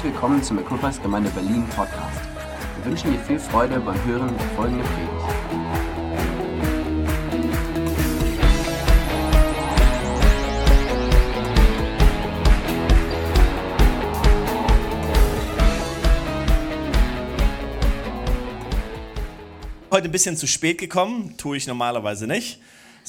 Herzlich willkommen zum Equippers Gemeinde Berlin Podcast. Wir wünschen dir viel Freude beim Hören der folgenden Predigt. Heute ein bisschen zu spät gekommen, tue ich normalerweise nicht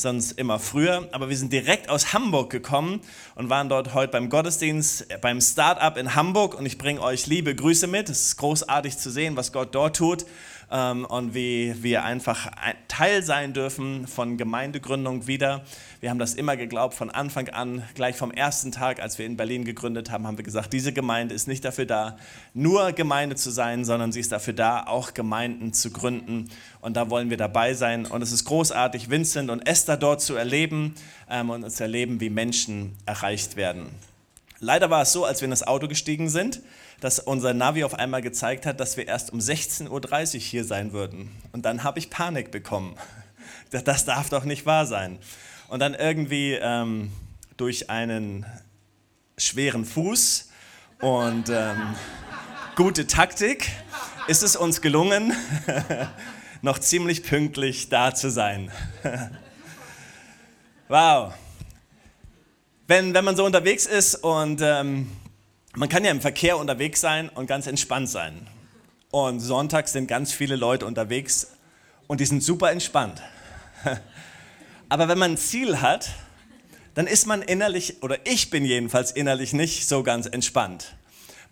sonst immer früher. Aber wir sind direkt aus Hamburg gekommen und waren dort heute beim Gottesdienst, äh, beim Startup in Hamburg. Und ich bringe euch liebe Grüße mit. Es ist großartig zu sehen, was Gott dort tut ähm, und wie wir einfach Teil sein dürfen von Gemeindegründung wieder. Wir haben das immer geglaubt von Anfang an, gleich vom ersten Tag, als wir in Berlin gegründet haben, haben wir gesagt, diese Gemeinde ist nicht dafür da, nur Gemeinde zu sein, sondern sie ist dafür da, auch Gemeinden zu gründen. Und da wollen wir dabei sein. Und es ist großartig, Vincent und Esther dort zu erleben ähm, und zu erleben, wie Menschen erreicht werden. Leider war es so, als wir in das Auto gestiegen sind, dass unser Navi auf einmal gezeigt hat, dass wir erst um 16.30 Uhr hier sein würden. Und dann habe ich Panik bekommen. Das darf doch nicht wahr sein. Und dann irgendwie ähm, durch einen schweren Fuß und ähm, gute Taktik ist es uns gelungen, noch ziemlich pünktlich da zu sein. wow. Wenn, wenn man so unterwegs ist und ähm, man kann ja im Verkehr unterwegs sein und ganz entspannt sein. Und sonntags sind ganz viele Leute unterwegs und die sind super entspannt. Aber wenn man ein Ziel hat, dann ist man innerlich, oder ich bin jedenfalls innerlich nicht so ganz entspannt.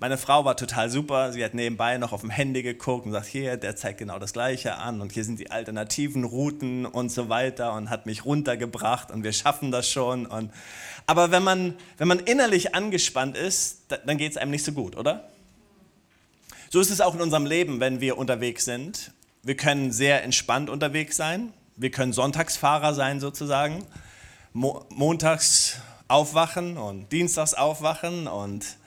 Meine Frau war total super. Sie hat nebenbei noch auf dem Handy geguckt und sagt, hier, der zeigt genau das Gleiche an und hier sind die alternativen Routen und so weiter und hat mich runtergebracht und wir schaffen das schon. Und Aber wenn man, wenn man innerlich angespannt ist, dann geht es einem nicht so gut, oder? So ist es auch in unserem Leben, wenn wir unterwegs sind. Wir können sehr entspannt unterwegs sein. Wir können Sonntagsfahrer sein sozusagen. Mo montags aufwachen und dienstags aufwachen und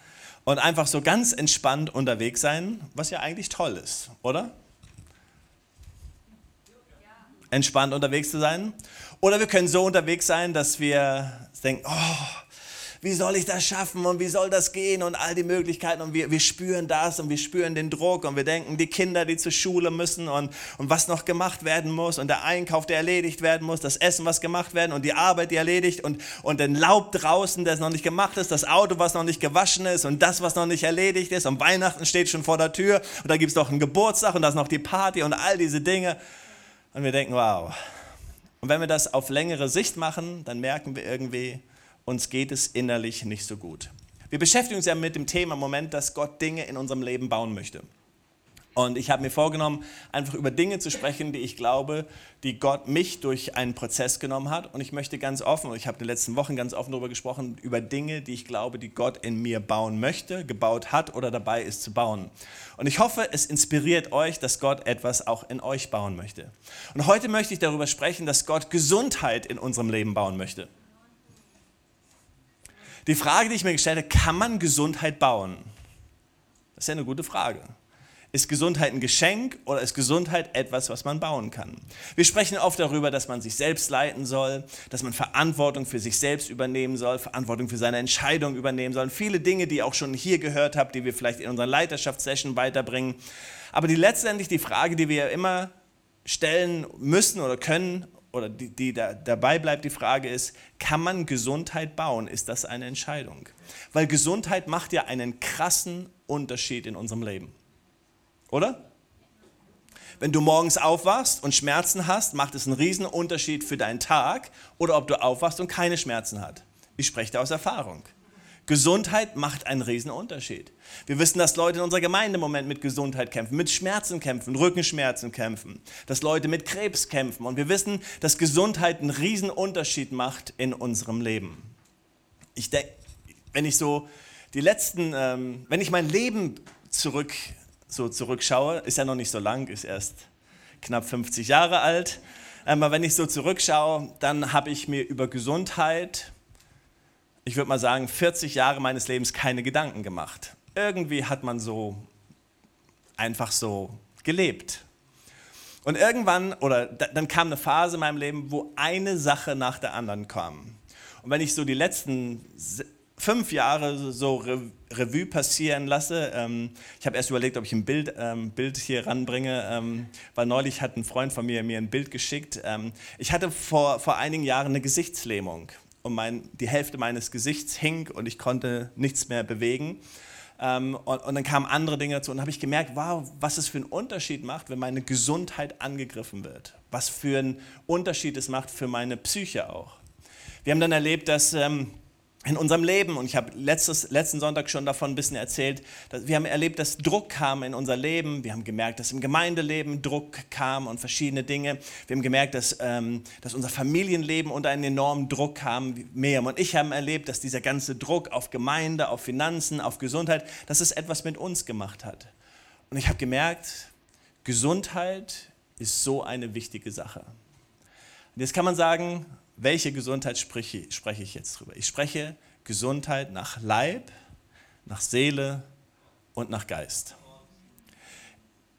und einfach so ganz entspannt unterwegs sein, was ja eigentlich toll ist, oder? Entspannt unterwegs zu sein. Oder wir können so unterwegs sein, dass wir denken, oh, wie soll ich das schaffen und wie soll das gehen und all die Möglichkeiten und wir, wir spüren das und wir spüren den Druck und wir denken, die Kinder, die zur Schule müssen und, und was noch gemacht werden muss und der Einkauf, der erledigt werden muss, das Essen, was gemacht werden und die Arbeit, die erledigt und, und den Laub draußen, der noch nicht gemacht ist, das Auto, was noch nicht gewaschen ist und das, was noch nicht erledigt ist und Weihnachten steht schon vor der Tür und da gibt es noch einen Geburtstag und da ist noch die Party und all diese Dinge und wir denken, wow. Und wenn wir das auf längere Sicht machen, dann merken wir irgendwie, uns geht es innerlich nicht so gut. Wir beschäftigen uns ja mit dem Thema im Moment, dass Gott Dinge in unserem Leben bauen möchte. Und ich habe mir vorgenommen, einfach über Dinge zu sprechen, die ich glaube, die Gott mich durch einen Prozess genommen hat. Und ich möchte ganz offen, und ich habe in den letzten Wochen ganz offen darüber gesprochen, über Dinge, die ich glaube, die Gott in mir bauen möchte, gebaut hat oder dabei ist zu bauen. Und ich hoffe, es inspiriert euch, dass Gott etwas auch in euch bauen möchte. Und heute möchte ich darüber sprechen, dass Gott Gesundheit in unserem Leben bauen möchte. Die Frage, die ich mir gestellt habe, kann man Gesundheit bauen? Das ist ja eine gute Frage. Ist Gesundheit ein Geschenk oder ist Gesundheit etwas, was man bauen kann? Wir sprechen oft darüber, dass man sich selbst leiten soll, dass man Verantwortung für sich selbst übernehmen soll, Verantwortung für seine Entscheidung übernehmen soll. Viele Dinge, die ihr auch schon hier gehört habt, die wir vielleicht in unserer Leiterschaftssession weiterbringen. Aber die letztendlich die Frage, die wir immer stellen müssen oder können oder die, die da, dabei bleibt, die Frage ist, kann man Gesundheit bauen? Ist das eine Entscheidung? Weil Gesundheit macht ja einen krassen Unterschied in unserem Leben. Oder? Wenn du morgens aufwachst und Schmerzen hast, macht es einen riesen Unterschied für deinen Tag oder ob du aufwachst und keine Schmerzen hast. Ich spreche da aus Erfahrung. Gesundheit macht einen riesen Unterschied. Wir wissen, dass Leute in unserer Gemeinde im Moment mit Gesundheit kämpfen, mit Schmerzen kämpfen, Rückenschmerzen kämpfen, dass Leute mit Krebs kämpfen. Und wir wissen, dass Gesundheit einen riesen Unterschied macht in unserem Leben. Ich denke, wenn ich so die letzten, ähm, wenn ich mein Leben zurück, so zurückschaue, ist ja noch nicht so lang, ist erst knapp 50 Jahre alt. Ähm, aber wenn ich so zurückschaue, dann habe ich mir über Gesundheit, ich würde mal sagen, 40 Jahre meines Lebens keine Gedanken gemacht. Irgendwie hat man so einfach so gelebt. Und irgendwann, oder dann kam eine Phase in meinem Leben, wo eine Sache nach der anderen kam. Und wenn ich so die letzten fünf Jahre so Revue passieren lasse, ähm, ich habe erst überlegt, ob ich ein Bild, ähm, Bild hier ranbringe, ähm, weil neulich hat ein Freund von mir mir ein Bild geschickt. Ähm, ich hatte vor, vor einigen Jahren eine Gesichtslähmung und mein, die Hälfte meines Gesichts hing und ich konnte nichts mehr bewegen. Ähm, und, und, dann kamen andere Dinge dazu und habe ich gemerkt, wow, was es für einen Unterschied macht, wenn meine Gesundheit angegriffen wird. Was für einen Unterschied es macht für meine Psyche auch. Wir haben dann erlebt, dass ähm, in unserem Leben, und ich habe letztes, letzten Sonntag schon davon ein bisschen erzählt, dass wir haben erlebt, dass Druck kam in unser Leben. Wir haben gemerkt, dass im Gemeindeleben Druck kam und verschiedene Dinge. Wir haben gemerkt, dass, ähm, dass unser Familienleben unter einen enormen Druck kam. Miriam und ich haben erlebt, dass dieser ganze Druck auf Gemeinde, auf Finanzen, auf Gesundheit, dass es etwas mit uns gemacht hat. Und ich habe gemerkt, Gesundheit ist so eine wichtige Sache. Und jetzt kann man sagen, welche Gesundheit spreche, spreche ich jetzt drüber? Ich spreche Gesundheit nach Leib, nach Seele und nach Geist.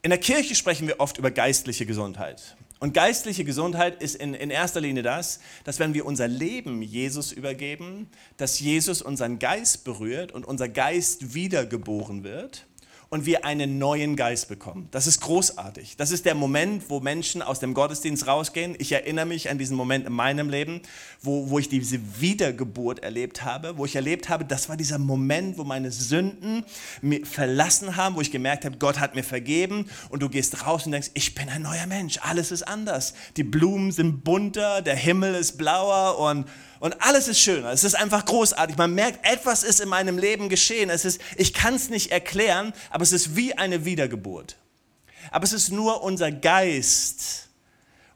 In der Kirche sprechen wir oft über geistliche Gesundheit. Und geistliche Gesundheit ist in, in erster Linie das, dass wenn wir unser Leben Jesus übergeben, dass Jesus unseren Geist berührt und unser Geist wiedergeboren wird und wir einen neuen Geist bekommen. Das ist großartig. Das ist der Moment, wo Menschen aus dem Gottesdienst rausgehen. Ich erinnere mich an diesen Moment in meinem Leben, wo, wo ich diese Wiedergeburt erlebt habe, wo ich erlebt habe, das war dieser Moment, wo meine Sünden mir verlassen haben, wo ich gemerkt habe, Gott hat mir vergeben und du gehst raus und denkst, ich bin ein neuer Mensch, alles ist anders. Die Blumen sind bunter, der Himmel ist blauer und und alles ist schöner. Es ist einfach großartig. Man merkt, etwas ist in meinem Leben geschehen. Es ist, ich kann es nicht erklären, aber es ist wie eine Wiedergeburt. Aber es ist nur unser Geist,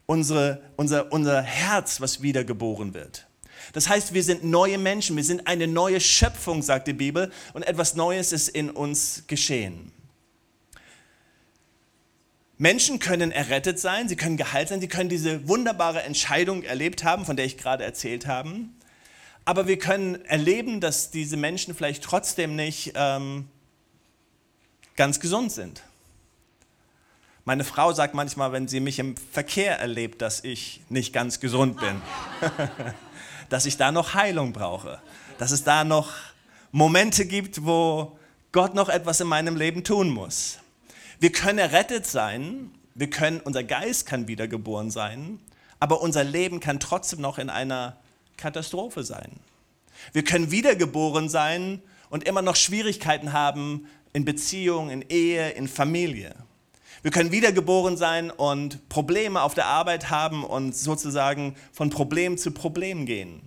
unsere, unser, unser Herz, was wiedergeboren wird. Das heißt, wir sind neue Menschen, wir sind eine neue Schöpfung, sagt die Bibel, und etwas Neues ist in uns geschehen. Menschen können errettet sein, sie können geheilt sein, sie können diese wunderbare Entscheidung erlebt haben, von der ich gerade erzählt habe. Aber wir können erleben, dass diese Menschen vielleicht trotzdem nicht ähm, ganz gesund sind. Meine Frau sagt manchmal, wenn sie mich im Verkehr erlebt, dass ich nicht ganz gesund bin, dass ich da noch Heilung brauche, dass es da noch Momente gibt, wo Gott noch etwas in meinem Leben tun muss. Wir können errettet sein, wir können, unser Geist kann wiedergeboren sein, aber unser Leben kann trotzdem noch in einer Katastrophe sein. Wir können wiedergeboren sein und immer noch Schwierigkeiten haben in Beziehung, in Ehe, in Familie. Wir können wiedergeboren sein und Probleme auf der Arbeit haben und sozusagen von Problem zu Problem gehen.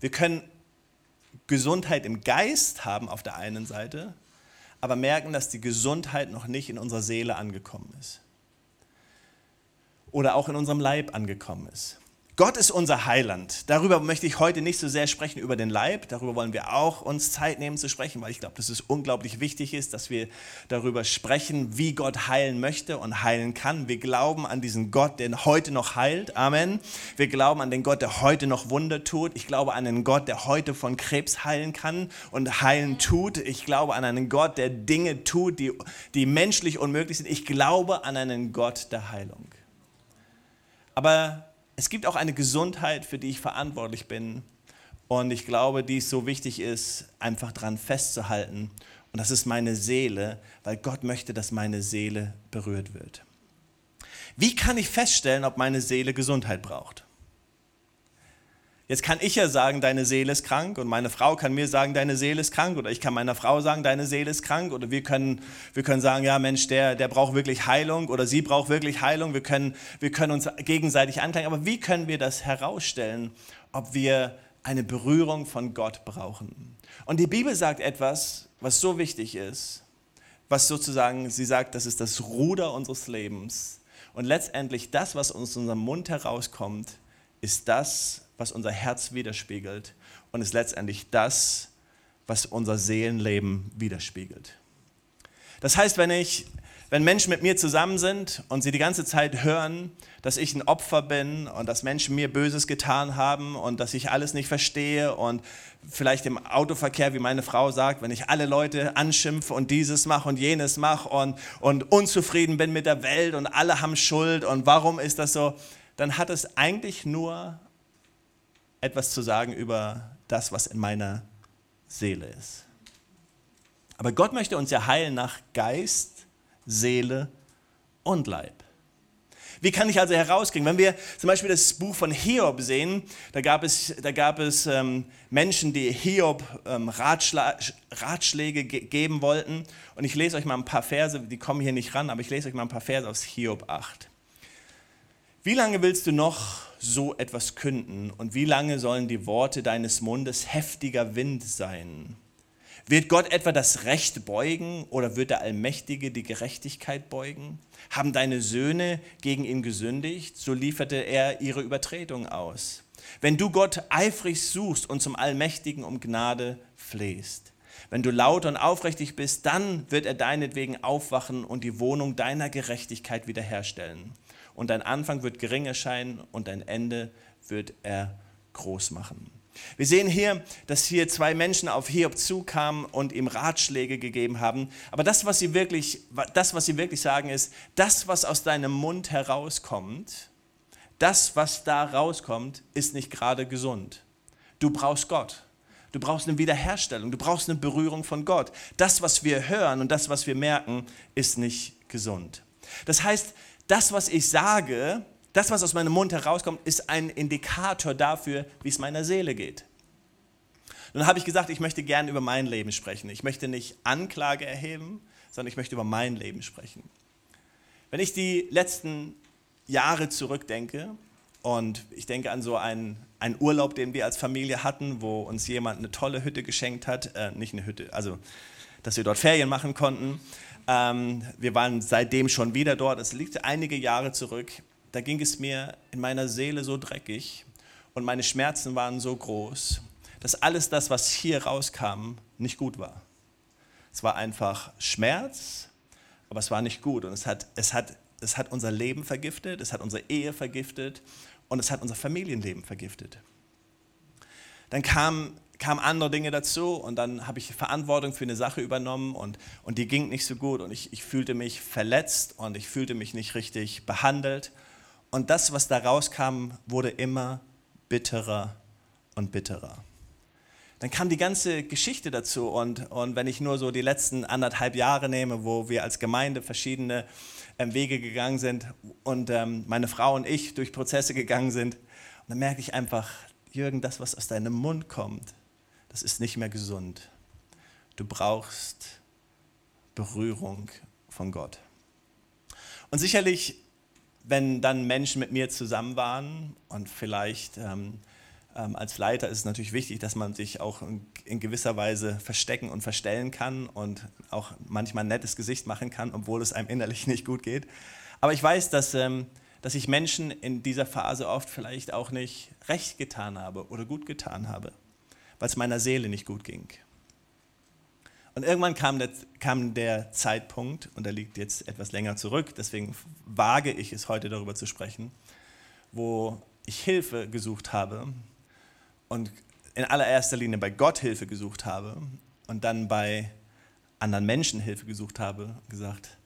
Wir können Gesundheit im Geist haben auf der einen Seite aber merken, dass die Gesundheit noch nicht in unserer Seele angekommen ist. Oder auch in unserem Leib angekommen ist. Gott ist unser Heiland. Darüber möchte ich heute nicht so sehr sprechen über den Leib. Darüber wollen wir auch uns Zeit nehmen zu sprechen, weil ich glaube, dass es unglaublich wichtig ist, dass wir darüber sprechen, wie Gott heilen möchte und heilen kann. Wir glauben an diesen Gott, der heute noch heilt. Amen. Wir glauben an den Gott, der heute noch Wunder tut. Ich glaube an einen Gott, der heute von Krebs heilen kann und heilen tut. Ich glaube an einen Gott, der Dinge tut, die, die menschlich unmöglich sind. Ich glaube an einen Gott der Heilung. Aber es gibt auch eine Gesundheit, für die ich verantwortlich bin. Und ich glaube, die so wichtig ist, einfach dran festzuhalten. Und das ist meine Seele, weil Gott möchte, dass meine Seele berührt wird. Wie kann ich feststellen, ob meine Seele Gesundheit braucht? Jetzt kann ich ja sagen, deine Seele ist krank und meine Frau kann mir sagen, deine Seele ist krank oder ich kann meiner Frau sagen, deine Seele ist krank oder wir können, wir können sagen, ja Mensch, der, der braucht wirklich Heilung oder sie braucht wirklich Heilung. Wir können, wir können uns gegenseitig anklagen. Aber wie können wir das herausstellen, ob wir eine Berührung von Gott brauchen? Und die Bibel sagt etwas, was so wichtig ist, was sozusagen, sie sagt, das ist das Ruder unseres Lebens. Und letztendlich das, was aus unserem Mund herauskommt, ist das, was unser Herz widerspiegelt und ist letztendlich das, was unser Seelenleben widerspiegelt. Das heißt, wenn ich wenn Menschen mit mir zusammen sind und sie die ganze Zeit hören, dass ich ein Opfer bin und dass Menschen mir Böses getan haben und dass ich alles nicht verstehe und vielleicht im Autoverkehr, wie meine Frau sagt, wenn ich alle Leute anschimpfe und dieses mache und jenes mache und, und unzufrieden bin mit der Welt und alle haben Schuld und warum ist das so, dann hat es eigentlich nur etwas zu sagen über das, was in meiner Seele ist. Aber Gott möchte uns ja heilen nach Geist, Seele und Leib. Wie kann ich also herauskriegen? Wenn wir zum Beispiel das Buch von Hiob sehen, da gab es, da gab es ähm, Menschen, die Hiob ähm, Ratschla Ratschläge ge geben wollten. Und ich lese euch mal ein paar Verse, die kommen hier nicht ran, aber ich lese euch mal ein paar Verse aus Hiob 8. Wie lange willst du noch so etwas künden und wie lange sollen die Worte deines Mundes heftiger Wind sein? Wird Gott etwa das Recht beugen oder wird der Allmächtige die Gerechtigkeit beugen? Haben deine Söhne gegen ihn gesündigt, so lieferte er ihre Übertretung aus. Wenn du Gott eifrig suchst und zum Allmächtigen um Gnade flehst, wenn du laut und aufrichtig bist, dann wird er deinetwegen aufwachen und die Wohnung deiner Gerechtigkeit wiederherstellen. Und dein Anfang wird gering erscheinen und dein Ende wird er groß machen. Wir sehen hier, dass hier zwei Menschen auf Hiob zukamen und ihm Ratschläge gegeben haben. Aber das, was sie wirklich, das, was sie wirklich sagen, ist, das, was aus deinem Mund herauskommt, das, was da rauskommt, ist nicht gerade gesund. Du brauchst Gott. Du brauchst eine Wiederherstellung. Du brauchst eine Berührung von Gott. Das, was wir hören und das, was wir merken, ist nicht gesund. Das heißt, das, was ich sage, das, was aus meinem Mund herauskommt, ist ein Indikator dafür, wie es meiner Seele geht. Nun habe ich gesagt, ich möchte gerne über mein Leben sprechen. Ich möchte nicht Anklage erheben, sondern ich möchte über mein Leben sprechen. Wenn ich die letzten Jahre zurückdenke und ich denke an so einen, einen Urlaub, den wir als Familie hatten, wo uns jemand eine tolle Hütte geschenkt hat, äh, nicht eine Hütte, also dass wir dort Ferien machen konnten. Ähm, wir waren seitdem schon wieder dort. Es liegt einige Jahre zurück da ging es mir in meiner Seele so dreckig und meine Schmerzen waren so groß, dass alles das, was hier rauskam, nicht gut war. Es war einfach Schmerz, aber es war nicht gut und es hat, es hat, es hat unser Leben vergiftet, es hat unsere Ehe vergiftet und es hat unser Familienleben vergiftet. Dann kamen kam andere Dinge dazu und dann habe ich Verantwortung für eine Sache übernommen und, und die ging nicht so gut und ich, ich fühlte mich verletzt und ich fühlte mich nicht richtig behandelt und das, was da rauskam, wurde immer bitterer und bitterer. Dann kam die ganze Geschichte dazu und, und wenn ich nur so die letzten anderthalb Jahre nehme, wo wir als Gemeinde verschiedene ähm, Wege gegangen sind und ähm, meine Frau und ich durch Prozesse gegangen sind, dann merke ich einfach, Jürgen, das, was aus deinem Mund kommt, das ist nicht mehr gesund. Du brauchst Berührung von Gott. Und sicherlich wenn dann Menschen mit mir zusammen waren und vielleicht ähm, ähm, als Leiter ist es natürlich wichtig, dass man sich auch in, in, gewisser Weise verstecken und verstellen kann und auch manchmal ein nettes Gesicht machen kann, obwohl es einem innerlich nicht gut geht. Aber ich weiß, dass, ähm, dass ich Menschen in dieser Phase oft vielleicht auch nicht recht getan habe oder gut getan habe, weil es meiner Seele nicht gut ging. Und irgendwann kam der, kam der Zeitpunkt, und der liegt jetzt etwas länger zurück, deswegen wage ich es heute darüber zu sprechen, wo ich Hilfe gesucht habe und in allererster Linie bei Gott Hilfe gesucht habe und dann bei anderen Menschen Hilfe gesucht habe gesagt,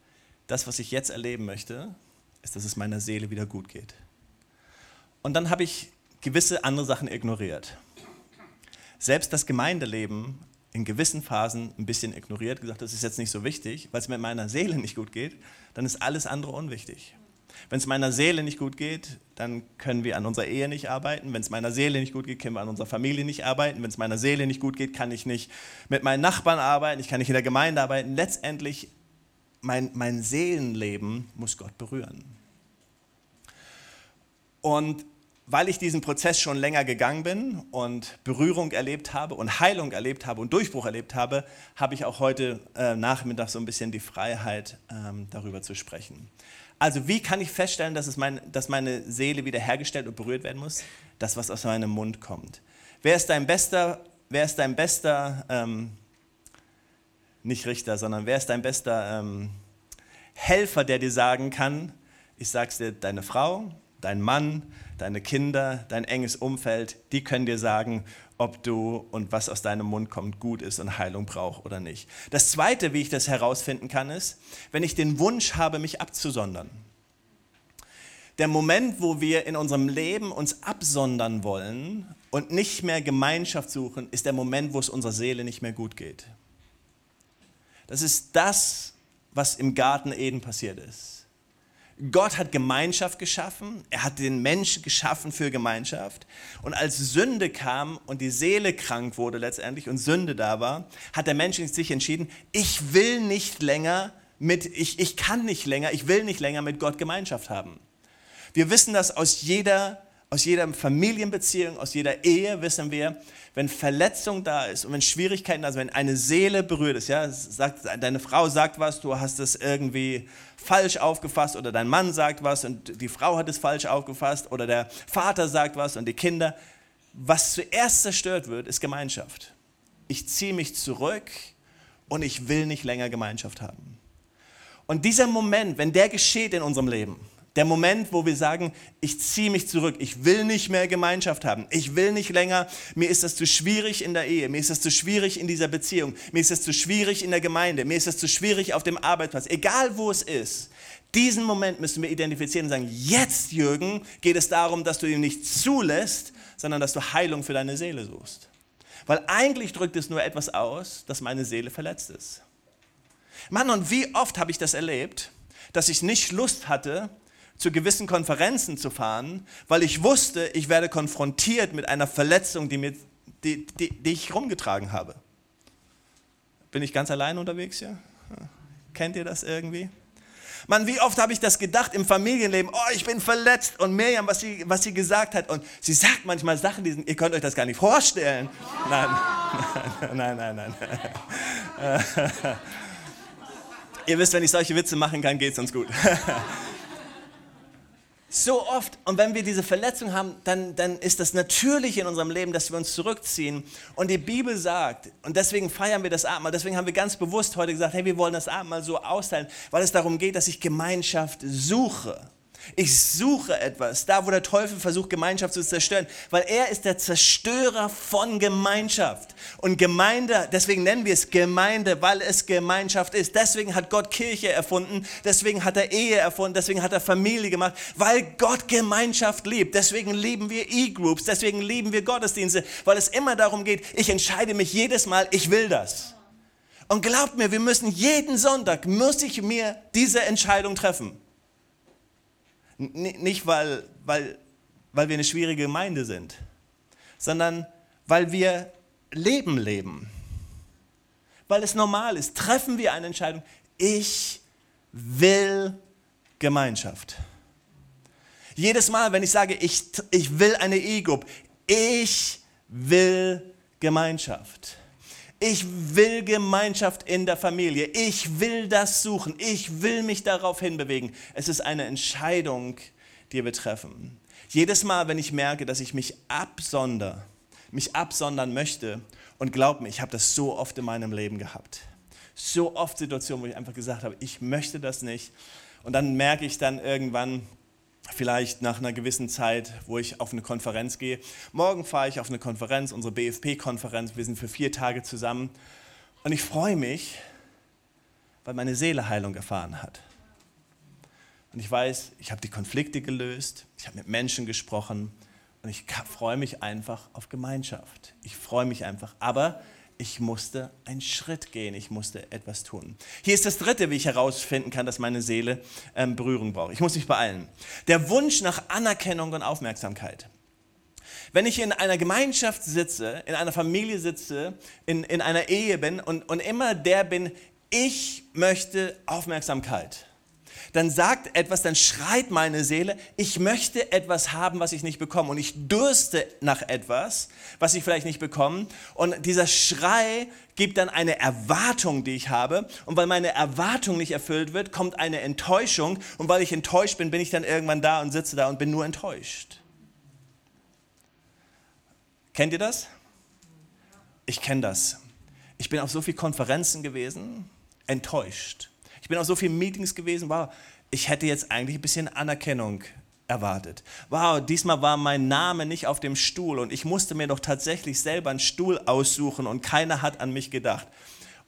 das, was ich jetzt erleben möchte, ist, dass es meiner Seele wieder gut geht. Und dann habe ich gewisse andere Sachen ignoriert. Selbst das Gemeindeleben in gewissen Phasen ein bisschen ignoriert, gesagt, das ist jetzt nicht so wichtig, weil es mit meiner Seele nicht gut geht, dann ist alles andere unwichtig. Wenn es meiner Seele nicht gut geht, dann können wir an unserer Ehe nicht arbeiten. Wenn es meiner Seele nicht gut geht, können wir an unserer Familie nicht arbeiten. Wenn es meiner Seele nicht gut geht, kann ich nicht mit meinen Nachbarn arbeiten, ich kann nicht in der Gemeinde arbeiten. Letztendlich, mein, mein Seelenleben muss Gott berühren. Und weil ich diesen Prozess schon länger gegangen bin und Berührung erlebt habe und Heilung erlebt habe und Durchbruch erlebt habe, habe ich auch heute äh, Nachmittag so ein bisschen die Freiheit, ähm, darüber zu sprechen. Also wie kann ich feststellen, dass, es mein, dass meine Seele wiederhergestellt und berührt werden muss? Das, was aus meinem Mund kommt. Wer ist dein bester, wer ist dein bester, ähm, nicht Richter, sondern wer ist dein bester ähm, Helfer, der dir sagen kann, ich sag's dir, deine Frau, dein Mann, deine Kinder, dein enges Umfeld, die können dir sagen, ob du und was aus deinem Mund kommt gut ist und Heilung braucht oder nicht. Das Zweite, wie ich das herausfinden kann, ist, wenn ich den Wunsch habe, mich abzusondern. der Moment, wo wir in unserem Leben uns absondern wollen und nicht mehr Gemeinschaft suchen, ist der Moment, wo es unserer Seele nicht mehr gut geht. Das ist das, was im Garten Eden passiert ist. Gott hat Gemeinschaft geschaffen, er hat den Menschen geschaffen für Gemeinschaft. Und als Sünde kam und die Seele krank wurde letztendlich und Sünde da war, hat der Mensch sich entschieden, ich will nicht länger mit, ich, ich kann nicht länger, ich will nicht länger mit Gott Gemeinschaft haben. Wir wissen das aus jeder, aus jeder Familienbeziehung, aus jeder Ehe, wissen wir, wenn Verletzung da ist und wenn Schwierigkeiten, also wenn eine Seele berührt ist, ja, sagt, deine Frau sagt was, du hast es irgendwie falsch aufgefasst oder dein Mann sagt was und die Frau hat es falsch aufgefasst oder der Vater sagt was und die Kinder. Was zuerst zerstört wird, ist Gemeinschaft. Ich ziehe mich zurück und ich will nicht länger Gemeinschaft haben. Und dieser Moment, wenn der geschieht in unserem Leben, der Moment, wo wir sagen, ich ziehe mich zurück, ich will nicht mehr Gemeinschaft haben, ich will nicht länger, mir ist das zu schwierig in der Ehe, mir ist das zu schwierig in dieser Beziehung, mir ist das zu schwierig in der Gemeinde, mir ist das zu schwierig auf dem Arbeitsplatz, egal wo es ist. Diesen Moment müssen wir identifizieren und sagen, jetzt Jürgen geht es darum, dass du ihn nicht zulässt, sondern dass du Heilung für deine Seele suchst. Weil eigentlich drückt es nur etwas aus, dass meine Seele verletzt ist. Mann, und wie oft habe ich das erlebt, dass ich nicht Lust hatte, zu gewissen Konferenzen zu fahren, weil ich wusste, ich werde konfrontiert mit einer Verletzung, die, mir, die, die, die ich rumgetragen habe. Bin ich ganz allein unterwegs hier? Kennt ihr das irgendwie? Mann, wie oft habe ich das gedacht im Familienleben? Oh, ich bin verletzt. Und Miriam, was sie, was sie gesagt hat. Und sie sagt manchmal Sachen, die sind, ihr könnt euch das gar nicht vorstellen. Nein, nein, nein, nein. nein. ihr wisst, wenn ich solche Witze machen kann, geht es uns gut. So oft. Und wenn wir diese Verletzung haben, dann, dann ist das natürlich in unserem Leben, dass wir uns zurückziehen. Und die Bibel sagt, und deswegen feiern wir das Abendmahl, deswegen haben wir ganz bewusst heute gesagt, hey, wir wollen das Abendmahl so austeilen, weil es darum geht, dass ich Gemeinschaft suche. Ich suche etwas, da wo der Teufel versucht, Gemeinschaft zu zerstören, weil er ist der Zerstörer von Gemeinschaft. Und Gemeinde, deswegen nennen wir es Gemeinde, weil es Gemeinschaft ist. Deswegen hat Gott Kirche erfunden, deswegen hat er Ehe erfunden, deswegen hat er Familie gemacht, weil Gott Gemeinschaft liebt. Deswegen lieben wir E-Groups, deswegen lieben wir Gottesdienste, weil es immer darum geht, ich entscheide mich jedes Mal, ich will das. Und glaubt mir, wir müssen jeden Sonntag, muss ich mir diese Entscheidung treffen. Nicht, weil, weil, weil wir eine schwierige Gemeinde sind, sondern weil wir Leben leben. Weil es normal ist. Treffen wir eine Entscheidung. Ich will Gemeinschaft. Jedes Mal, wenn ich sage, ich, ich will eine E-Group, ich will Gemeinschaft. Ich will Gemeinschaft in der Familie. Ich will das suchen. Ich will mich darauf hinbewegen. Es ist eine Entscheidung, die wir treffen. Jedes Mal, wenn ich merke, dass ich mich absonder, mich absondern möchte, und glaub mir, ich habe das so oft in meinem Leben gehabt. So oft Situationen, wo ich einfach gesagt habe, ich möchte das nicht. Und dann merke ich dann irgendwann, vielleicht nach einer gewissen Zeit, wo ich auf eine Konferenz gehe. Morgen fahre ich auf eine Konferenz, unsere BFP-Konferenz. Wir sind für vier Tage zusammen. Und ich freue mich, weil meine Seele Heilung erfahren hat. Und ich weiß, ich habe die Konflikte gelöst, ich habe mit Menschen gesprochen und ich freue mich einfach auf Gemeinschaft. Ich freue mich einfach. Aber ich musste einen Schritt gehen, ich musste etwas tun. Hier ist das dritte, wie ich herausfinden kann, dass meine Seele ähm, Berührung braucht. Ich muss mich beeilen. Der Wunsch nach Anerkennung und Aufmerksamkeit. Wenn ich in einer Gemeinschaft sitze, in einer Familie sitze, in, in einer Ehe bin und, und immer der bin, ich möchte Aufmerksamkeit dann sagt etwas, dann schreit meine Seele, ich möchte etwas haben, was ich nicht bekomme. Und ich dürste nach etwas, was ich vielleicht nicht bekomme. Und dieser Schrei gibt dann eine Erwartung, die ich habe. Und weil meine Erwartung nicht erfüllt wird, kommt eine Enttäuschung. Und weil ich enttäuscht bin, bin ich dann irgendwann da und sitze da und bin nur enttäuscht. Kennt ihr das? Ich kenne das. Ich bin auf so vielen Konferenzen gewesen, enttäuscht ich bin auf so vielen Meetings gewesen, wow, ich hätte jetzt eigentlich ein bisschen Anerkennung erwartet. Wow, diesmal war mein Name nicht auf dem Stuhl und ich musste mir doch tatsächlich selber einen Stuhl aussuchen und keiner hat an mich gedacht.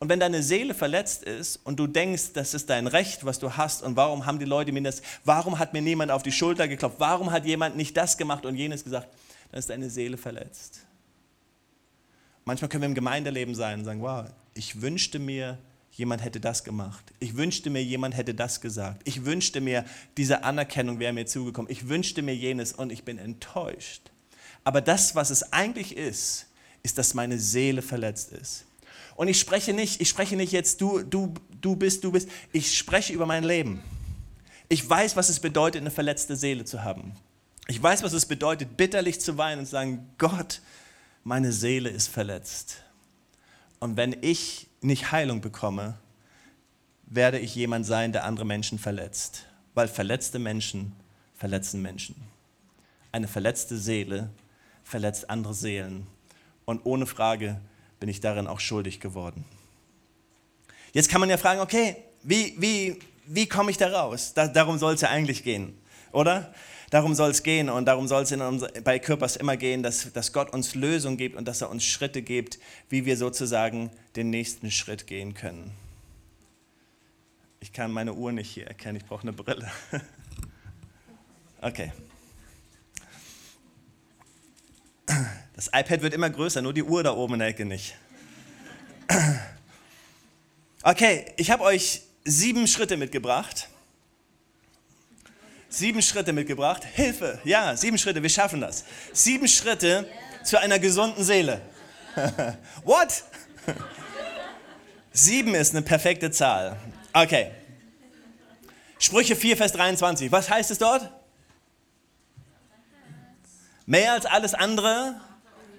Und wenn deine Seele verletzt ist und du denkst, das ist dein Recht, was du hast und warum haben die Leute mir das, warum hat mir niemand auf die Schulter geklopft, warum hat jemand nicht das gemacht und jenes gesagt, dann ist deine Seele verletzt. Manchmal können wir im Gemeindeleben sein und sagen, wow, ich wünschte mir, jemand hätte das gemacht. Ich wünschte mir, jemand hätte das gesagt. Ich wünschte mir, diese Anerkennung wäre mir zugekommen. Ich wünschte mir jenes und ich bin enttäuscht. Aber das, was es eigentlich ist, ist, dass meine Seele verletzt ist. Und ich spreche nicht, ich spreche nicht jetzt, du, du, du bist, du bist. Ich spreche über mein Leben. Ich weiß, was es bedeutet, eine verletzte Seele zu haben. Ich weiß, was es bedeutet, bitterlich zu weinen und zu sagen, Gott, meine Seele ist verletzt. Und wenn ich nicht Heilung bekomme, werde ich jemand sein, der andere Menschen verletzt. Weil verletzte Menschen verletzen Menschen. Eine verletzte Seele verletzt andere Seelen. Und ohne Frage bin ich darin auch schuldig geworden. Jetzt kann man ja fragen, okay, wie, wie, wie komme ich da raus? Da, darum soll es ja eigentlich gehen, oder? Darum soll es gehen und darum soll es bei Körpers immer gehen, dass, dass Gott uns Lösungen gibt und dass er uns Schritte gibt, wie wir sozusagen den nächsten Schritt gehen können. Ich kann meine Uhr nicht hier erkennen, ich brauche eine Brille. Okay. Das iPad wird immer größer, nur die Uhr da oben in der Ecke nicht. Okay, ich habe euch sieben Schritte mitgebracht. Sieben Schritte mitgebracht. Hilfe, ja, sieben Schritte, wir schaffen das. Sieben Schritte zu einer gesunden Seele. What? Sieben ist eine perfekte Zahl. Okay. Sprüche 4, Vers 23. Was heißt es dort? Mehr als alles andere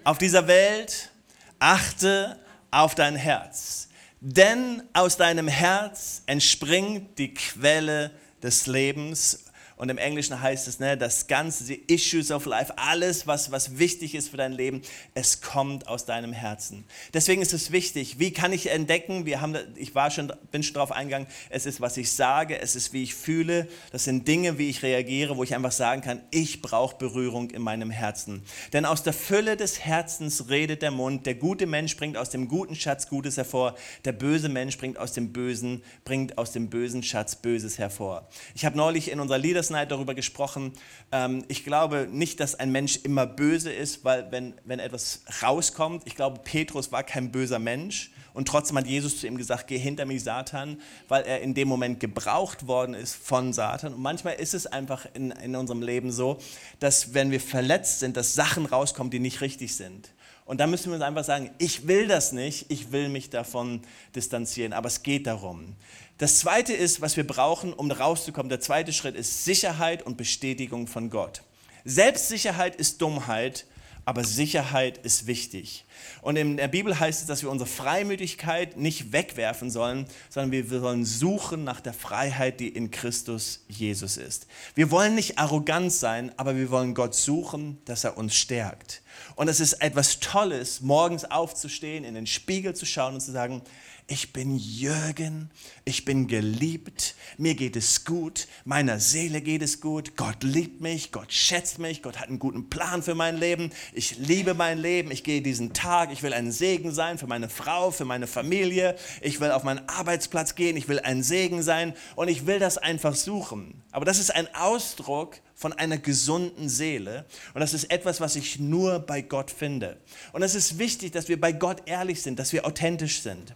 auf dieser Welt, achte auf dein Herz. Denn aus deinem Herz entspringt die Quelle des Lebens und im Englischen heißt es, ne, das ganze, die Issues of Life, alles, was, was wichtig ist für dein Leben, es kommt aus deinem Herzen. Deswegen ist es wichtig, wie kann ich entdecken, wir haben, ich war schon, bin schon darauf eingegangen, es ist, was ich sage, es ist, wie ich fühle, das sind Dinge, wie ich reagiere, wo ich einfach sagen kann, ich brauche Berührung in meinem Herzen. Denn aus der Fülle des Herzens redet der Mund, der gute Mensch bringt aus dem guten Schatz Gutes hervor, der böse Mensch bringt aus dem Bösen, bringt aus dem bösen Schatz Böses hervor. Ich habe neulich in unserer Leaders Night darüber gesprochen. Ähm, ich glaube nicht, dass ein Mensch immer böse ist, weil wenn, wenn etwas rauskommt, ich glaube, Petrus war kein böser Mensch und trotzdem hat Jesus zu ihm gesagt, geh hinter mich, Satan, weil er in dem Moment gebraucht worden ist von Satan. Und manchmal ist es einfach in, in unserem Leben so, dass wenn wir verletzt sind, dass Sachen rauskommen, die nicht richtig sind. Und da müssen wir uns einfach sagen, ich will das nicht, ich will mich davon distanzieren, aber es geht darum. Das zweite ist, was wir brauchen, um rauszukommen. Der zweite Schritt ist Sicherheit und Bestätigung von Gott. Selbstsicherheit ist Dummheit, aber Sicherheit ist wichtig. Und in der Bibel heißt es, dass wir unsere Freimütigkeit nicht wegwerfen sollen, sondern wir sollen suchen nach der Freiheit, die in Christus Jesus ist. Wir wollen nicht arrogant sein, aber wir wollen Gott suchen, dass er uns stärkt. Und es ist etwas Tolles, morgens aufzustehen, in den Spiegel zu schauen und zu sagen, ich bin Jürgen, ich bin geliebt, mir geht es gut, meiner Seele geht es gut, Gott liebt mich, Gott schätzt mich, Gott hat einen guten Plan für mein Leben, ich liebe mein Leben, ich gehe diesen Tag, ich will ein Segen sein für meine Frau, für meine Familie, ich will auf meinen Arbeitsplatz gehen, ich will ein Segen sein. Und ich will das einfach suchen. Aber das ist ein Ausdruck von einer gesunden Seele. Und das ist etwas, was ich nur bei Gott finde. Und es ist wichtig, dass wir bei Gott ehrlich sind, dass wir authentisch sind.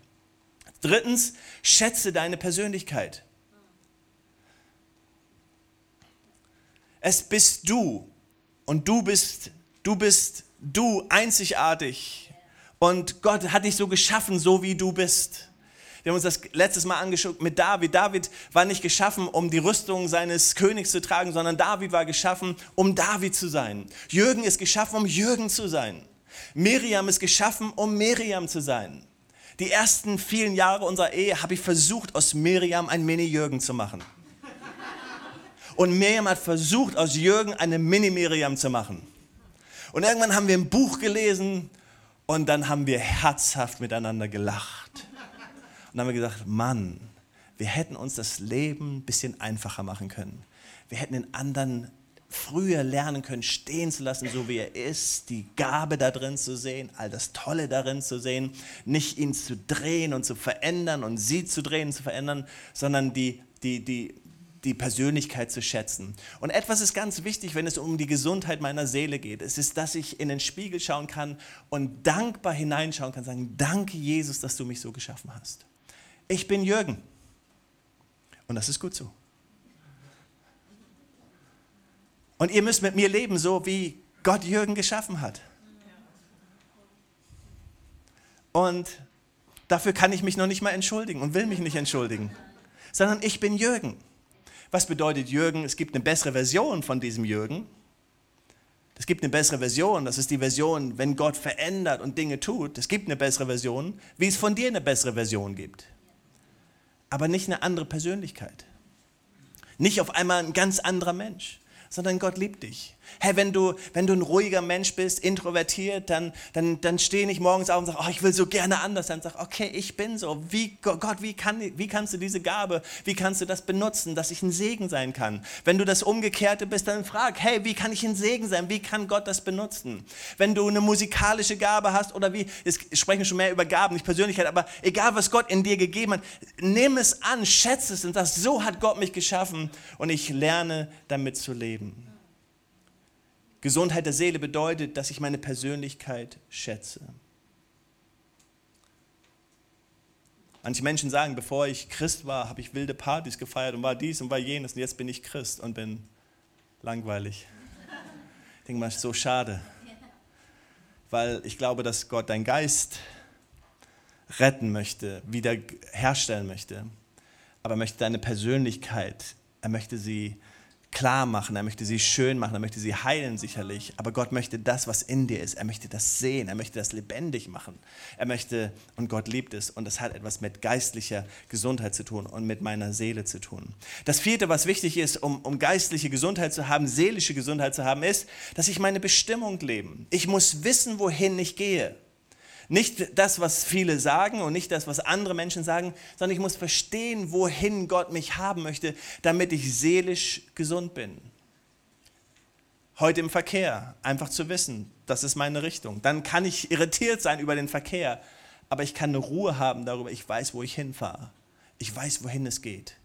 Drittens, schätze deine Persönlichkeit. Es bist du und du bist, du bist du einzigartig und Gott hat dich so geschaffen, so wie du bist. Wir haben uns das letztes Mal angeschaut mit David. David war nicht geschaffen, um die Rüstung seines Königs zu tragen, sondern David war geschaffen, um David zu sein. Jürgen ist geschaffen, um Jürgen zu sein. Miriam ist geschaffen, um Miriam zu sein. Die ersten vielen Jahre unserer Ehe habe ich versucht, aus Miriam ein Mini-Jürgen zu machen. Und Miriam hat versucht, aus Jürgen eine Mini-Miriam zu machen. Und irgendwann haben wir ein Buch gelesen und dann haben wir herzhaft miteinander gelacht. Und dann haben wir gesagt, Mann, wir hätten uns das Leben ein bisschen einfacher machen können. Wir hätten den anderen früher lernen können, stehen zu lassen, so wie er ist, die Gabe da drin zu sehen, all das Tolle darin zu sehen, nicht ihn zu drehen und zu verändern und sie zu drehen und zu verändern, sondern die, die, die, die Persönlichkeit zu schätzen. Und etwas ist ganz wichtig, wenn es um die Gesundheit meiner Seele geht. Es ist, dass ich in den Spiegel schauen kann und dankbar hineinschauen kann, sagen, danke Jesus, dass du mich so geschaffen hast. Ich bin Jürgen. Und das ist gut so. Und ihr müsst mit mir leben, so wie Gott Jürgen geschaffen hat. Und dafür kann ich mich noch nicht mal entschuldigen und will mich nicht entschuldigen, sondern ich bin Jürgen. Was bedeutet Jürgen? Es gibt eine bessere Version von diesem Jürgen. Es gibt eine bessere Version, das ist die Version, wenn Gott verändert und Dinge tut. Es gibt eine bessere Version, wie es von dir eine bessere Version gibt. Aber nicht eine andere Persönlichkeit. Nicht auf einmal ein ganz anderer Mensch sondern Gott liebt dich. Hey, wenn du, wenn du ein ruhiger Mensch bist, introvertiert, dann, dann, dann steh nicht morgens auf und sag, oh, ich will so gerne anders sein. Sag, okay, ich bin so. Wie, Gott, wie, kann, wie kannst du diese Gabe, wie kannst du das benutzen, dass ich ein Segen sein kann? Wenn du das Umgekehrte bist, dann frag, hey, wie kann ich ein Segen sein? Wie kann Gott das benutzen? Wenn du eine musikalische Gabe hast oder wie, jetzt sprechen schon mehr über Gaben, nicht Persönlichkeit, aber egal, was Gott in dir gegeben hat, nimm es an, schätze es und sag, so hat Gott mich geschaffen und ich lerne damit zu leben. Gesundheit der Seele bedeutet, dass ich meine Persönlichkeit schätze. Manche Menschen sagen, bevor ich Christ war, habe ich wilde Partys gefeiert und war dies und war jenes und jetzt bin ich Christ und bin langweilig. Ich denke mal, so schade, weil ich glaube, dass Gott deinen Geist retten möchte, wiederherstellen möchte, aber er möchte deine Persönlichkeit, er möchte sie klar machen, er möchte sie schön machen, er möchte sie heilen sicherlich, aber Gott möchte das, was in dir ist, er möchte das sehen, er möchte das lebendig machen. Er möchte, und Gott liebt es, und das hat etwas mit geistlicher Gesundheit zu tun und mit meiner Seele zu tun. Das vierte, was wichtig ist, um, um geistliche Gesundheit zu haben, seelische Gesundheit zu haben, ist, dass ich meine Bestimmung lebe. Ich muss wissen, wohin ich gehe. Nicht das, was viele sagen und nicht das, was andere Menschen sagen, sondern ich muss verstehen, wohin Gott mich haben möchte, damit ich seelisch gesund bin. Heute im Verkehr, einfach zu wissen, das ist meine Richtung. Dann kann ich irritiert sein über den Verkehr, aber ich kann eine Ruhe haben darüber, ich weiß, wo ich hinfahre. Ich weiß, wohin es geht.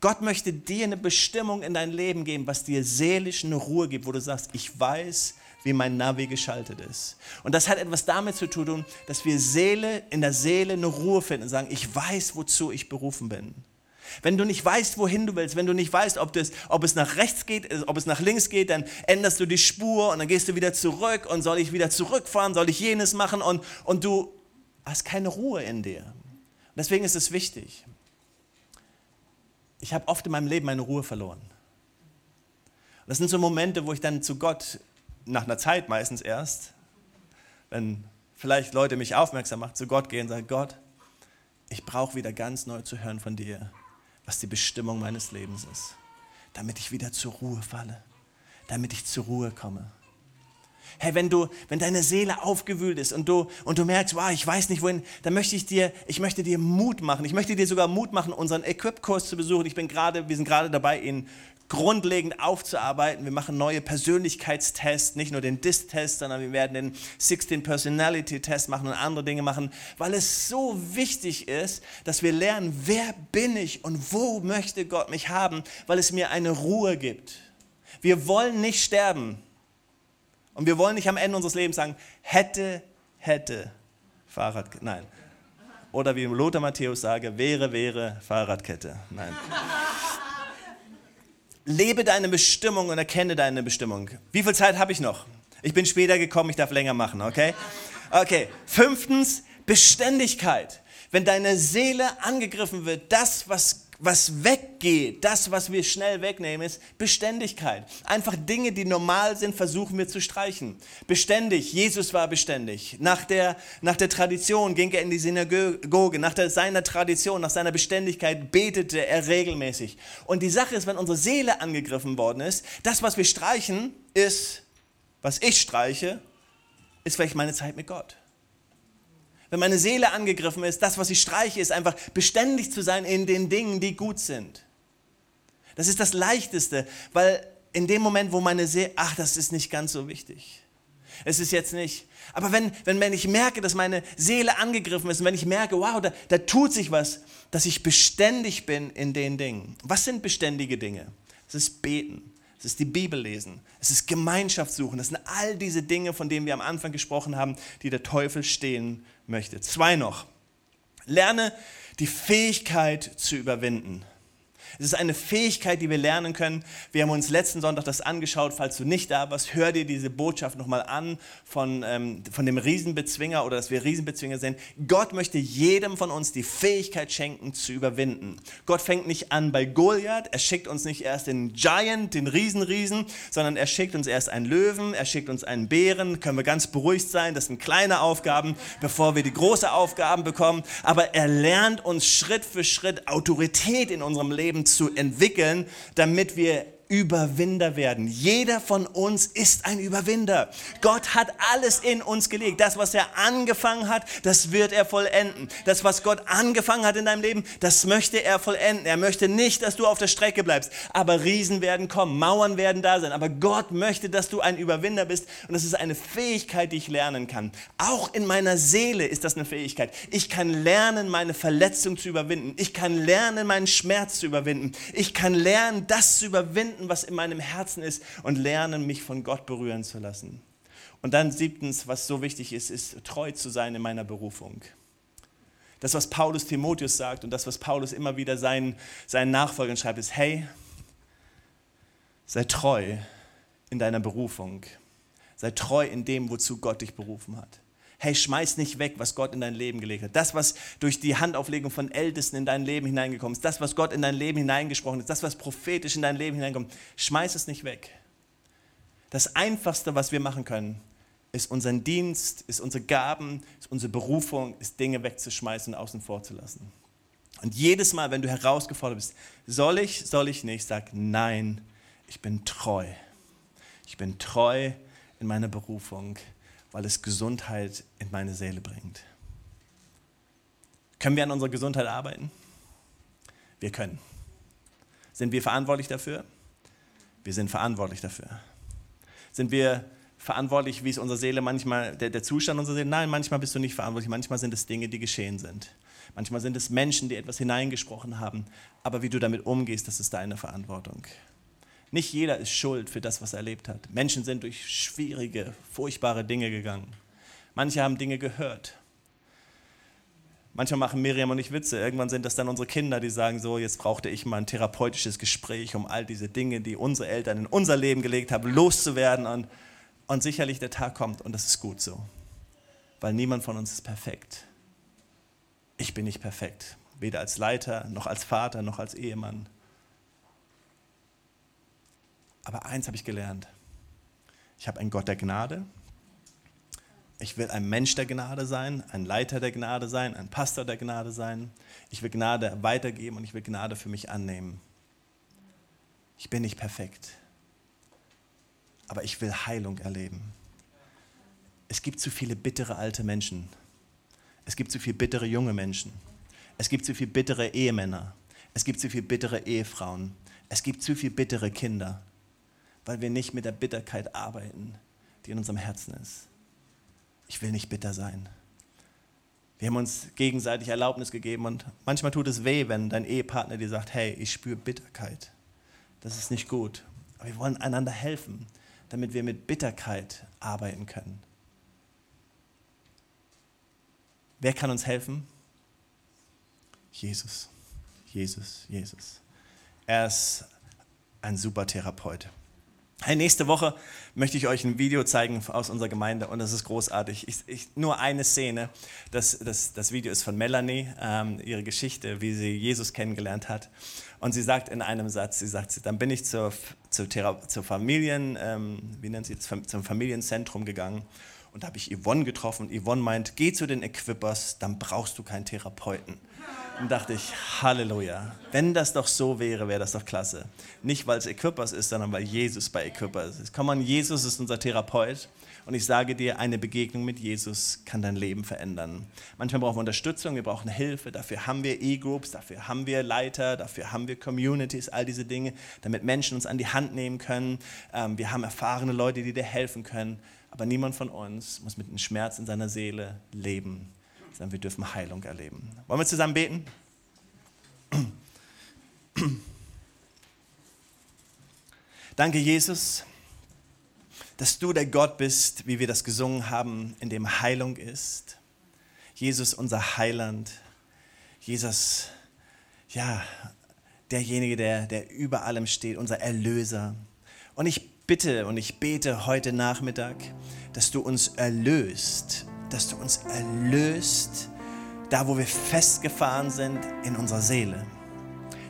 Gott möchte dir eine Bestimmung in dein Leben geben, was dir seelisch eine Ruhe gibt, wo du sagst, ich weiß, wie mein Navi geschaltet ist. Und das hat etwas damit zu tun, dass wir Seele in der Seele eine Ruhe finden und sagen, ich weiß, wozu ich berufen bin. Wenn du nicht weißt, wohin du willst, wenn du nicht weißt, ob, das, ob es nach rechts geht, ob es nach links geht, dann änderst du die Spur und dann gehst du wieder zurück und soll ich wieder zurückfahren, soll ich jenes machen und, und du hast keine Ruhe in dir. Und deswegen ist es wichtig. Ich habe oft in meinem Leben meine Ruhe verloren. das sind so Momente, wo ich dann zu Gott nach einer Zeit meistens erst, wenn vielleicht Leute mich aufmerksam machen, zu Gott gehen und sagen, Gott, ich brauche wieder ganz neu zu hören von dir, was die Bestimmung meines Lebens ist, damit ich wieder zur Ruhe falle, damit ich zur Ruhe komme. Hey, wenn du, wenn deine Seele aufgewühlt ist und du, und du merkst, wow, ich weiß nicht wohin, dann möchte ich dir, ich möchte dir Mut machen. Ich möchte dir sogar Mut machen, unseren Equip-Kurs zu besuchen. Ich bin gerade, wir sind gerade dabei, ihn grundlegend aufzuarbeiten. Wir machen neue Persönlichkeitstests, nicht nur den DIS-Test, sondern wir werden den 16 Personality Test machen und andere Dinge machen, weil es so wichtig ist, dass wir lernen, wer bin ich und wo möchte Gott mich haben, weil es mir eine Ruhe gibt. Wir wollen nicht sterben und wir wollen nicht am Ende unseres Lebens sagen, hätte, hätte, Fahrrad, nein. Oder wie Lothar Matthäus sage, wäre, wäre, Fahrradkette. Nein. Lebe deine Bestimmung und erkenne deine Bestimmung. Wie viel Zeit habe ich noch? Ich bin später gekommen, ich darf länger machen, okay? Okay. Fünftens, Beständigkeit. Wenn deine Seele angegriffen wird, das, was was weggeht, das, was wir schnell wegnehmen, ist Beständigkeit. Einfach Dinge, die normal sind, versuchen wir zu streichen. Beständig, Jesus war beständig. Nach der, nach der Tradition ging er in die Synagoge, nach der, seiner Tradition, nach seiner Beständigkeit betete er regelmäßig. Und die Sache ist, wenn unsere Seele angegriffen worden ist, das, was wir streichen, ist, was ich streiche, ist vielleicht meine Zeit mit Gott wenn meine Seele angegriffen ist, das, was ich streiche, ist einfach beständig zu sein in den Dingen, die gut sind. Das ist das Leichteste, weil in dem Moment, wo meine Seele, ach, das ist nicht ganz so wichtig. Es ist jetzt nicht. Aber wenn, wenn, ich merke, dass meine Seele angegriffen ist und wenn ich merke, wow, da, da tut sich was, dass ich beständig bin in den Dingen. Was sind beständige Dinge? Es ist Beten. Es ist die Bibel lesen. Es ist Gemeinschaft suchen. Das sind all diese Dinge, von denen wir am Anfang gesprochen haben, die der Teufel stehen möchte. Zwei noch. Lerne die Fähigkeit zu überwinden. Es ist eine Fähigkeit, die wir lernen können. Wir haben uns letzten Sonntag das angeschaut. Falls du nicht da warst, hör dir diese Botschaft nochmal an von, ähm, von dem Riesenbezwinger oder dass wir Riesenbezwinger sind. Gott möchte jedem von uns die Fähigkeit schenken, zu überwinden. Gott fängt nicht an bei Goliath. Er schickt uns nicht erst den Giant, den Riesenriesen, sondern er schickt uns erst einen Löwen, er schickt uns einen Bären. Können wir ganz beruhigt sein. Das sind kleine Aufgaben, bevor wir die großen Aufgaben bekommen. Aber er lernt uns Schritt für Schritt Autorität in unserem Leben zu entwickeln, damit wir Überwinder werden. Jeder von uns ist ein Überwinder. Gott hat alles in uns gelegt. Das, was er angefangen hat, das wird er vollenden. Das, was Gott angefangen hat in deinem Leben, das möchte er vollenden. Er möchte nicht, dass du auf der Strecke bleibst. Aber Riesen werden kommen, Mauern werden da sein. Aber Gott möchte, dass du ein Überwinder bist. Und das ist eine Fähigkeit, die ich lernen kann. Auch in meiner Seele ist das eine Fähigkeit. Ich kann lernen, meine Verletzung zu überwinden. Ich kann lernen, meinen Schmerz zu überwinden. Ich kann lernen, das zu überwinden finden, was in meinem Herzen ist und lernen, mich von Gott berühren zu lassen. Und dann siebtens, was so wichtig ist, ist treu zu sein in meiner Berufung. Das, was Paulus Timotheus sagt und das, was Paulus immer wieder seinen, seinen Nachfolgern schreibt, ist, hey, sei treu in deiner Berufung. Sei treu in dem, wozu Gott dich berufen hat hey, schmeiß nicht weg, was Gott in dein Leben gelegt hat. Das, was durch die Handauflegung von Ältesten in dein Leben hineingekommen ist, das, was Gott in dein Leben hineingesprochen ist, das, was prophetisch in dein Leben hineinkommt, schmeiß es nicht weg. Das Einfachste, was wir machen können, ist unseren Dienst, ist unsere Gaben, ist unsere Berufung, ist Dinge wegzuschmeißen und außen vor zu lassen. Und jedes Mal, wenn du herausgefordert bist, soll ich, soll ich nicht, sag nein, ich bin treu. Ich bin treu in meiner Berufung weil es Gesundheit in meine Seele bringt. Können wir an unserer Gesundheit arbeiten? Wir können. Sind wir verantwortlich dafür? Wir sind verantwortlich dafür. Sind wir verantwortlich, wie es unsere Seele manchmal, der, der Zustand unserer Seele? Nein, manchmal bist du nicht verantwortlich. Manchmal sind es Dinge, die geschehen sind. Manchmal sind es Menschen, die etwas hineingesprochen haben. Aber wie du damit umgehst, das ist deine Verantwortung. Nicht jeder ist schuld für das, was er erlebt hat. Menschen sind durch schwierige, furchtbare Dinge gegangen. Manche haben Dinge gehört. Manchmal machen Miriam und ich Witze. Irgendwann sind das dann unsere Kinder, die sagen so, jetzt brauchte ich mal ein therapeutisches Gespräch, um all diese Dinge, die unsere Eltern in unser Leben gelegt haben, loszuwerden. Und, und sicherlich der Tag kommt und das ist gut so. Weil niemand von uns ist perfekt. Ich bin nicht perfekt. Weder als Leiter, noch als Vater, noch als Ehemann. Aber eins habe ich gelernt. Ich habe einen Gott der Gnade. Ich will ein Mensch der Gnade sein, ein Leiter der Gnade sein, ein Pastor der Gnade sein. Ich will Gnade weitergeben und ich will Gnade für mich annehmen. Ich bin nicht perfekt, aber ich will Heilung erleben. Es gibt zu viele bittere alte Menschen. Es gibt zu viele bittere junge Menschen. Es gibt zu viele bittere Ehemänner. Es gibt zu viele bittere Ehefrauen. Es gibt zu viele bittere Kinder weil wir nicht mit der Bitterkeit arbeiten, die in unserem Herzen ist. Ich will nicht bitter sein. Wir haben uns gegenseitig Erlaubnis gegeben und manchmal tut es weh, wenn dein Ehepartner dir sagt, hey, ich spüre Bitterkeit. Das ist nicht gut. Aber wir wollen einander helfen, damit wir mit Bitterkeit arbeiten können. Wer kann uns helfen? Jesus. Jesus, Jesus. Er ist ein super Therapeut. Hey, nächste Woche möchte ich euch ein Video zeigen aus unserer Gemeinde und das ist großartig. Ich, ich, nur eine Szene. Das, das, das Video ist von Melanie, ähm, ihre Geschichte, wie sie Jesus kennengelernt hat. Und sie sagt in einem Satz, sie sagt, dann bin ich zur, zur, zur Familien, ähm, wie nennt sie zum Familienzentrum gegangen und da habe ich Yvonne getroffen. Yvonne meint, geh zu den Equippers, dann brauchst du keinen Therapeuten. Und dachte ich, Halleluja. Wenn das doch so wäre, wäre das doch klasse. Nicht, weil es Equippers ist, sondern weil Jesus bei Equippers ist. Komm an, Jesus ist unser Therapeut Und ich sage dir, eine Begegnung mit Jesus kann dein Leben verändern. Manchmal brauchen wir Unterstützung, wir brauchen Hilfe. Dafür haben wir E-Groups, dafür haben wir Leiter, dafür haben wir Communities, all diese Dinge, damit Menschen uns an die Hand nehmen können. Ähm, wir haben erfahrene Leute, die dir helfen können. Aber niemand von uns muss mit einem Schmerz in seiner Seele leben, sondern wir dürfen Heilung erleben. Wollen wir zusammen beten? Danke, Jesus, dass du der Gott bist, wie wir das gesungen haben, in dem Heilung ist. Jesus, unser Heiland. Jesus, ja, derjenige, der, der über allem steht, unser Erlöser. Und ich bitte und ich bete heute Nachmittag, dass du uns erlöst, dass du uns erlöst, da wo wir festgefahren sind in unserer Seele.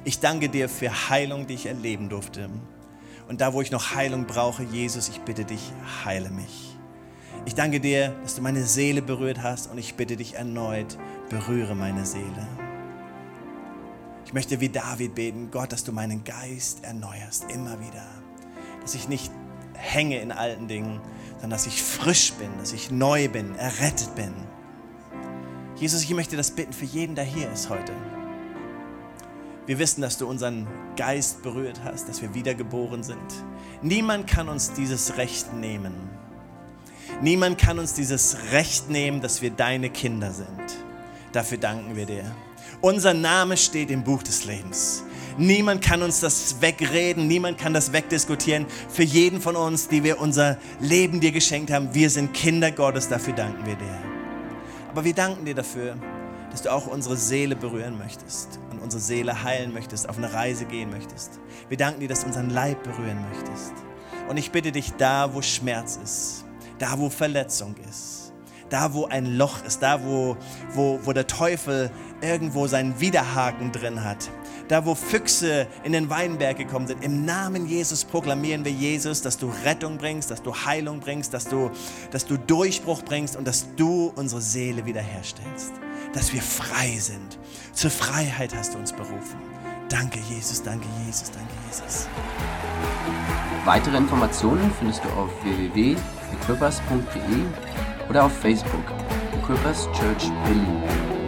Ich danke dir für Heilung, die ich erleben durfte. Und da, wo ich noch Heilung brauche, Jesus, ich bitte dich, heile mich. Ich danke dir, dass du meine Seele berührt hast und ich bitte dich erneut, berühre meine Seele. Ich möchte wie David beten, Gott, dass du meinen Geist erneuerst, immer wieder. Dass ich nicht hänge in alten Dingen, sondern dass ich frisch bin, dass ich neu bin, errettet bin. Jesus, ich möchte das bitten für jeden, der hier ist heute. Wir wissen, dass du unseren Geist berührt hast, dass wir wiedergeboren sind. Niemand kann uns dieses Recht nehmen. Niemand kann uns dieses Recht nehmen, dass wir deine Kinder sind. Dafür danken wir dir. Unser Name steht im Buch des Lebens. Niemand kann uns das wegreden, niemand kann das wegdiskutieren. Für jeden von uns, die wir unser Leben dir geschenkt haben, wir sind Kinder Gottes, dafür danken wir dir. Aber wir danken dir dafür, dass du auch unsere Seele berühren möchtest und unsere Seele heilen möchtest, auf eine Reise gehen möchtest. Wir danken dir, dass du unseren Leib berühren möchtest. Und ich bitte dich, da wo Schmerz ist, da wo Verletzung ist, da wo ein Loch ist, da wo, wo, wo der Teufel irgendwo seinen Widerhaken drin hat, da wo Füchse in den Weinberg gekommen sind. Im Namen Jesus proklamieren wir Jesus, dass du Rettung bringst, dass du Heilung bringst, dass du, dass du Durchbruch bringst und dass du unsere Seele wiederherstellst dass wir frei sind. Zur Freiheit hast du uns berufen. Danke, Jesus, danke, Jesus, danke, Jesus. Weitere Informationen findest du auf www.equippers.de oder auf Facebook Equippers Church Berlin.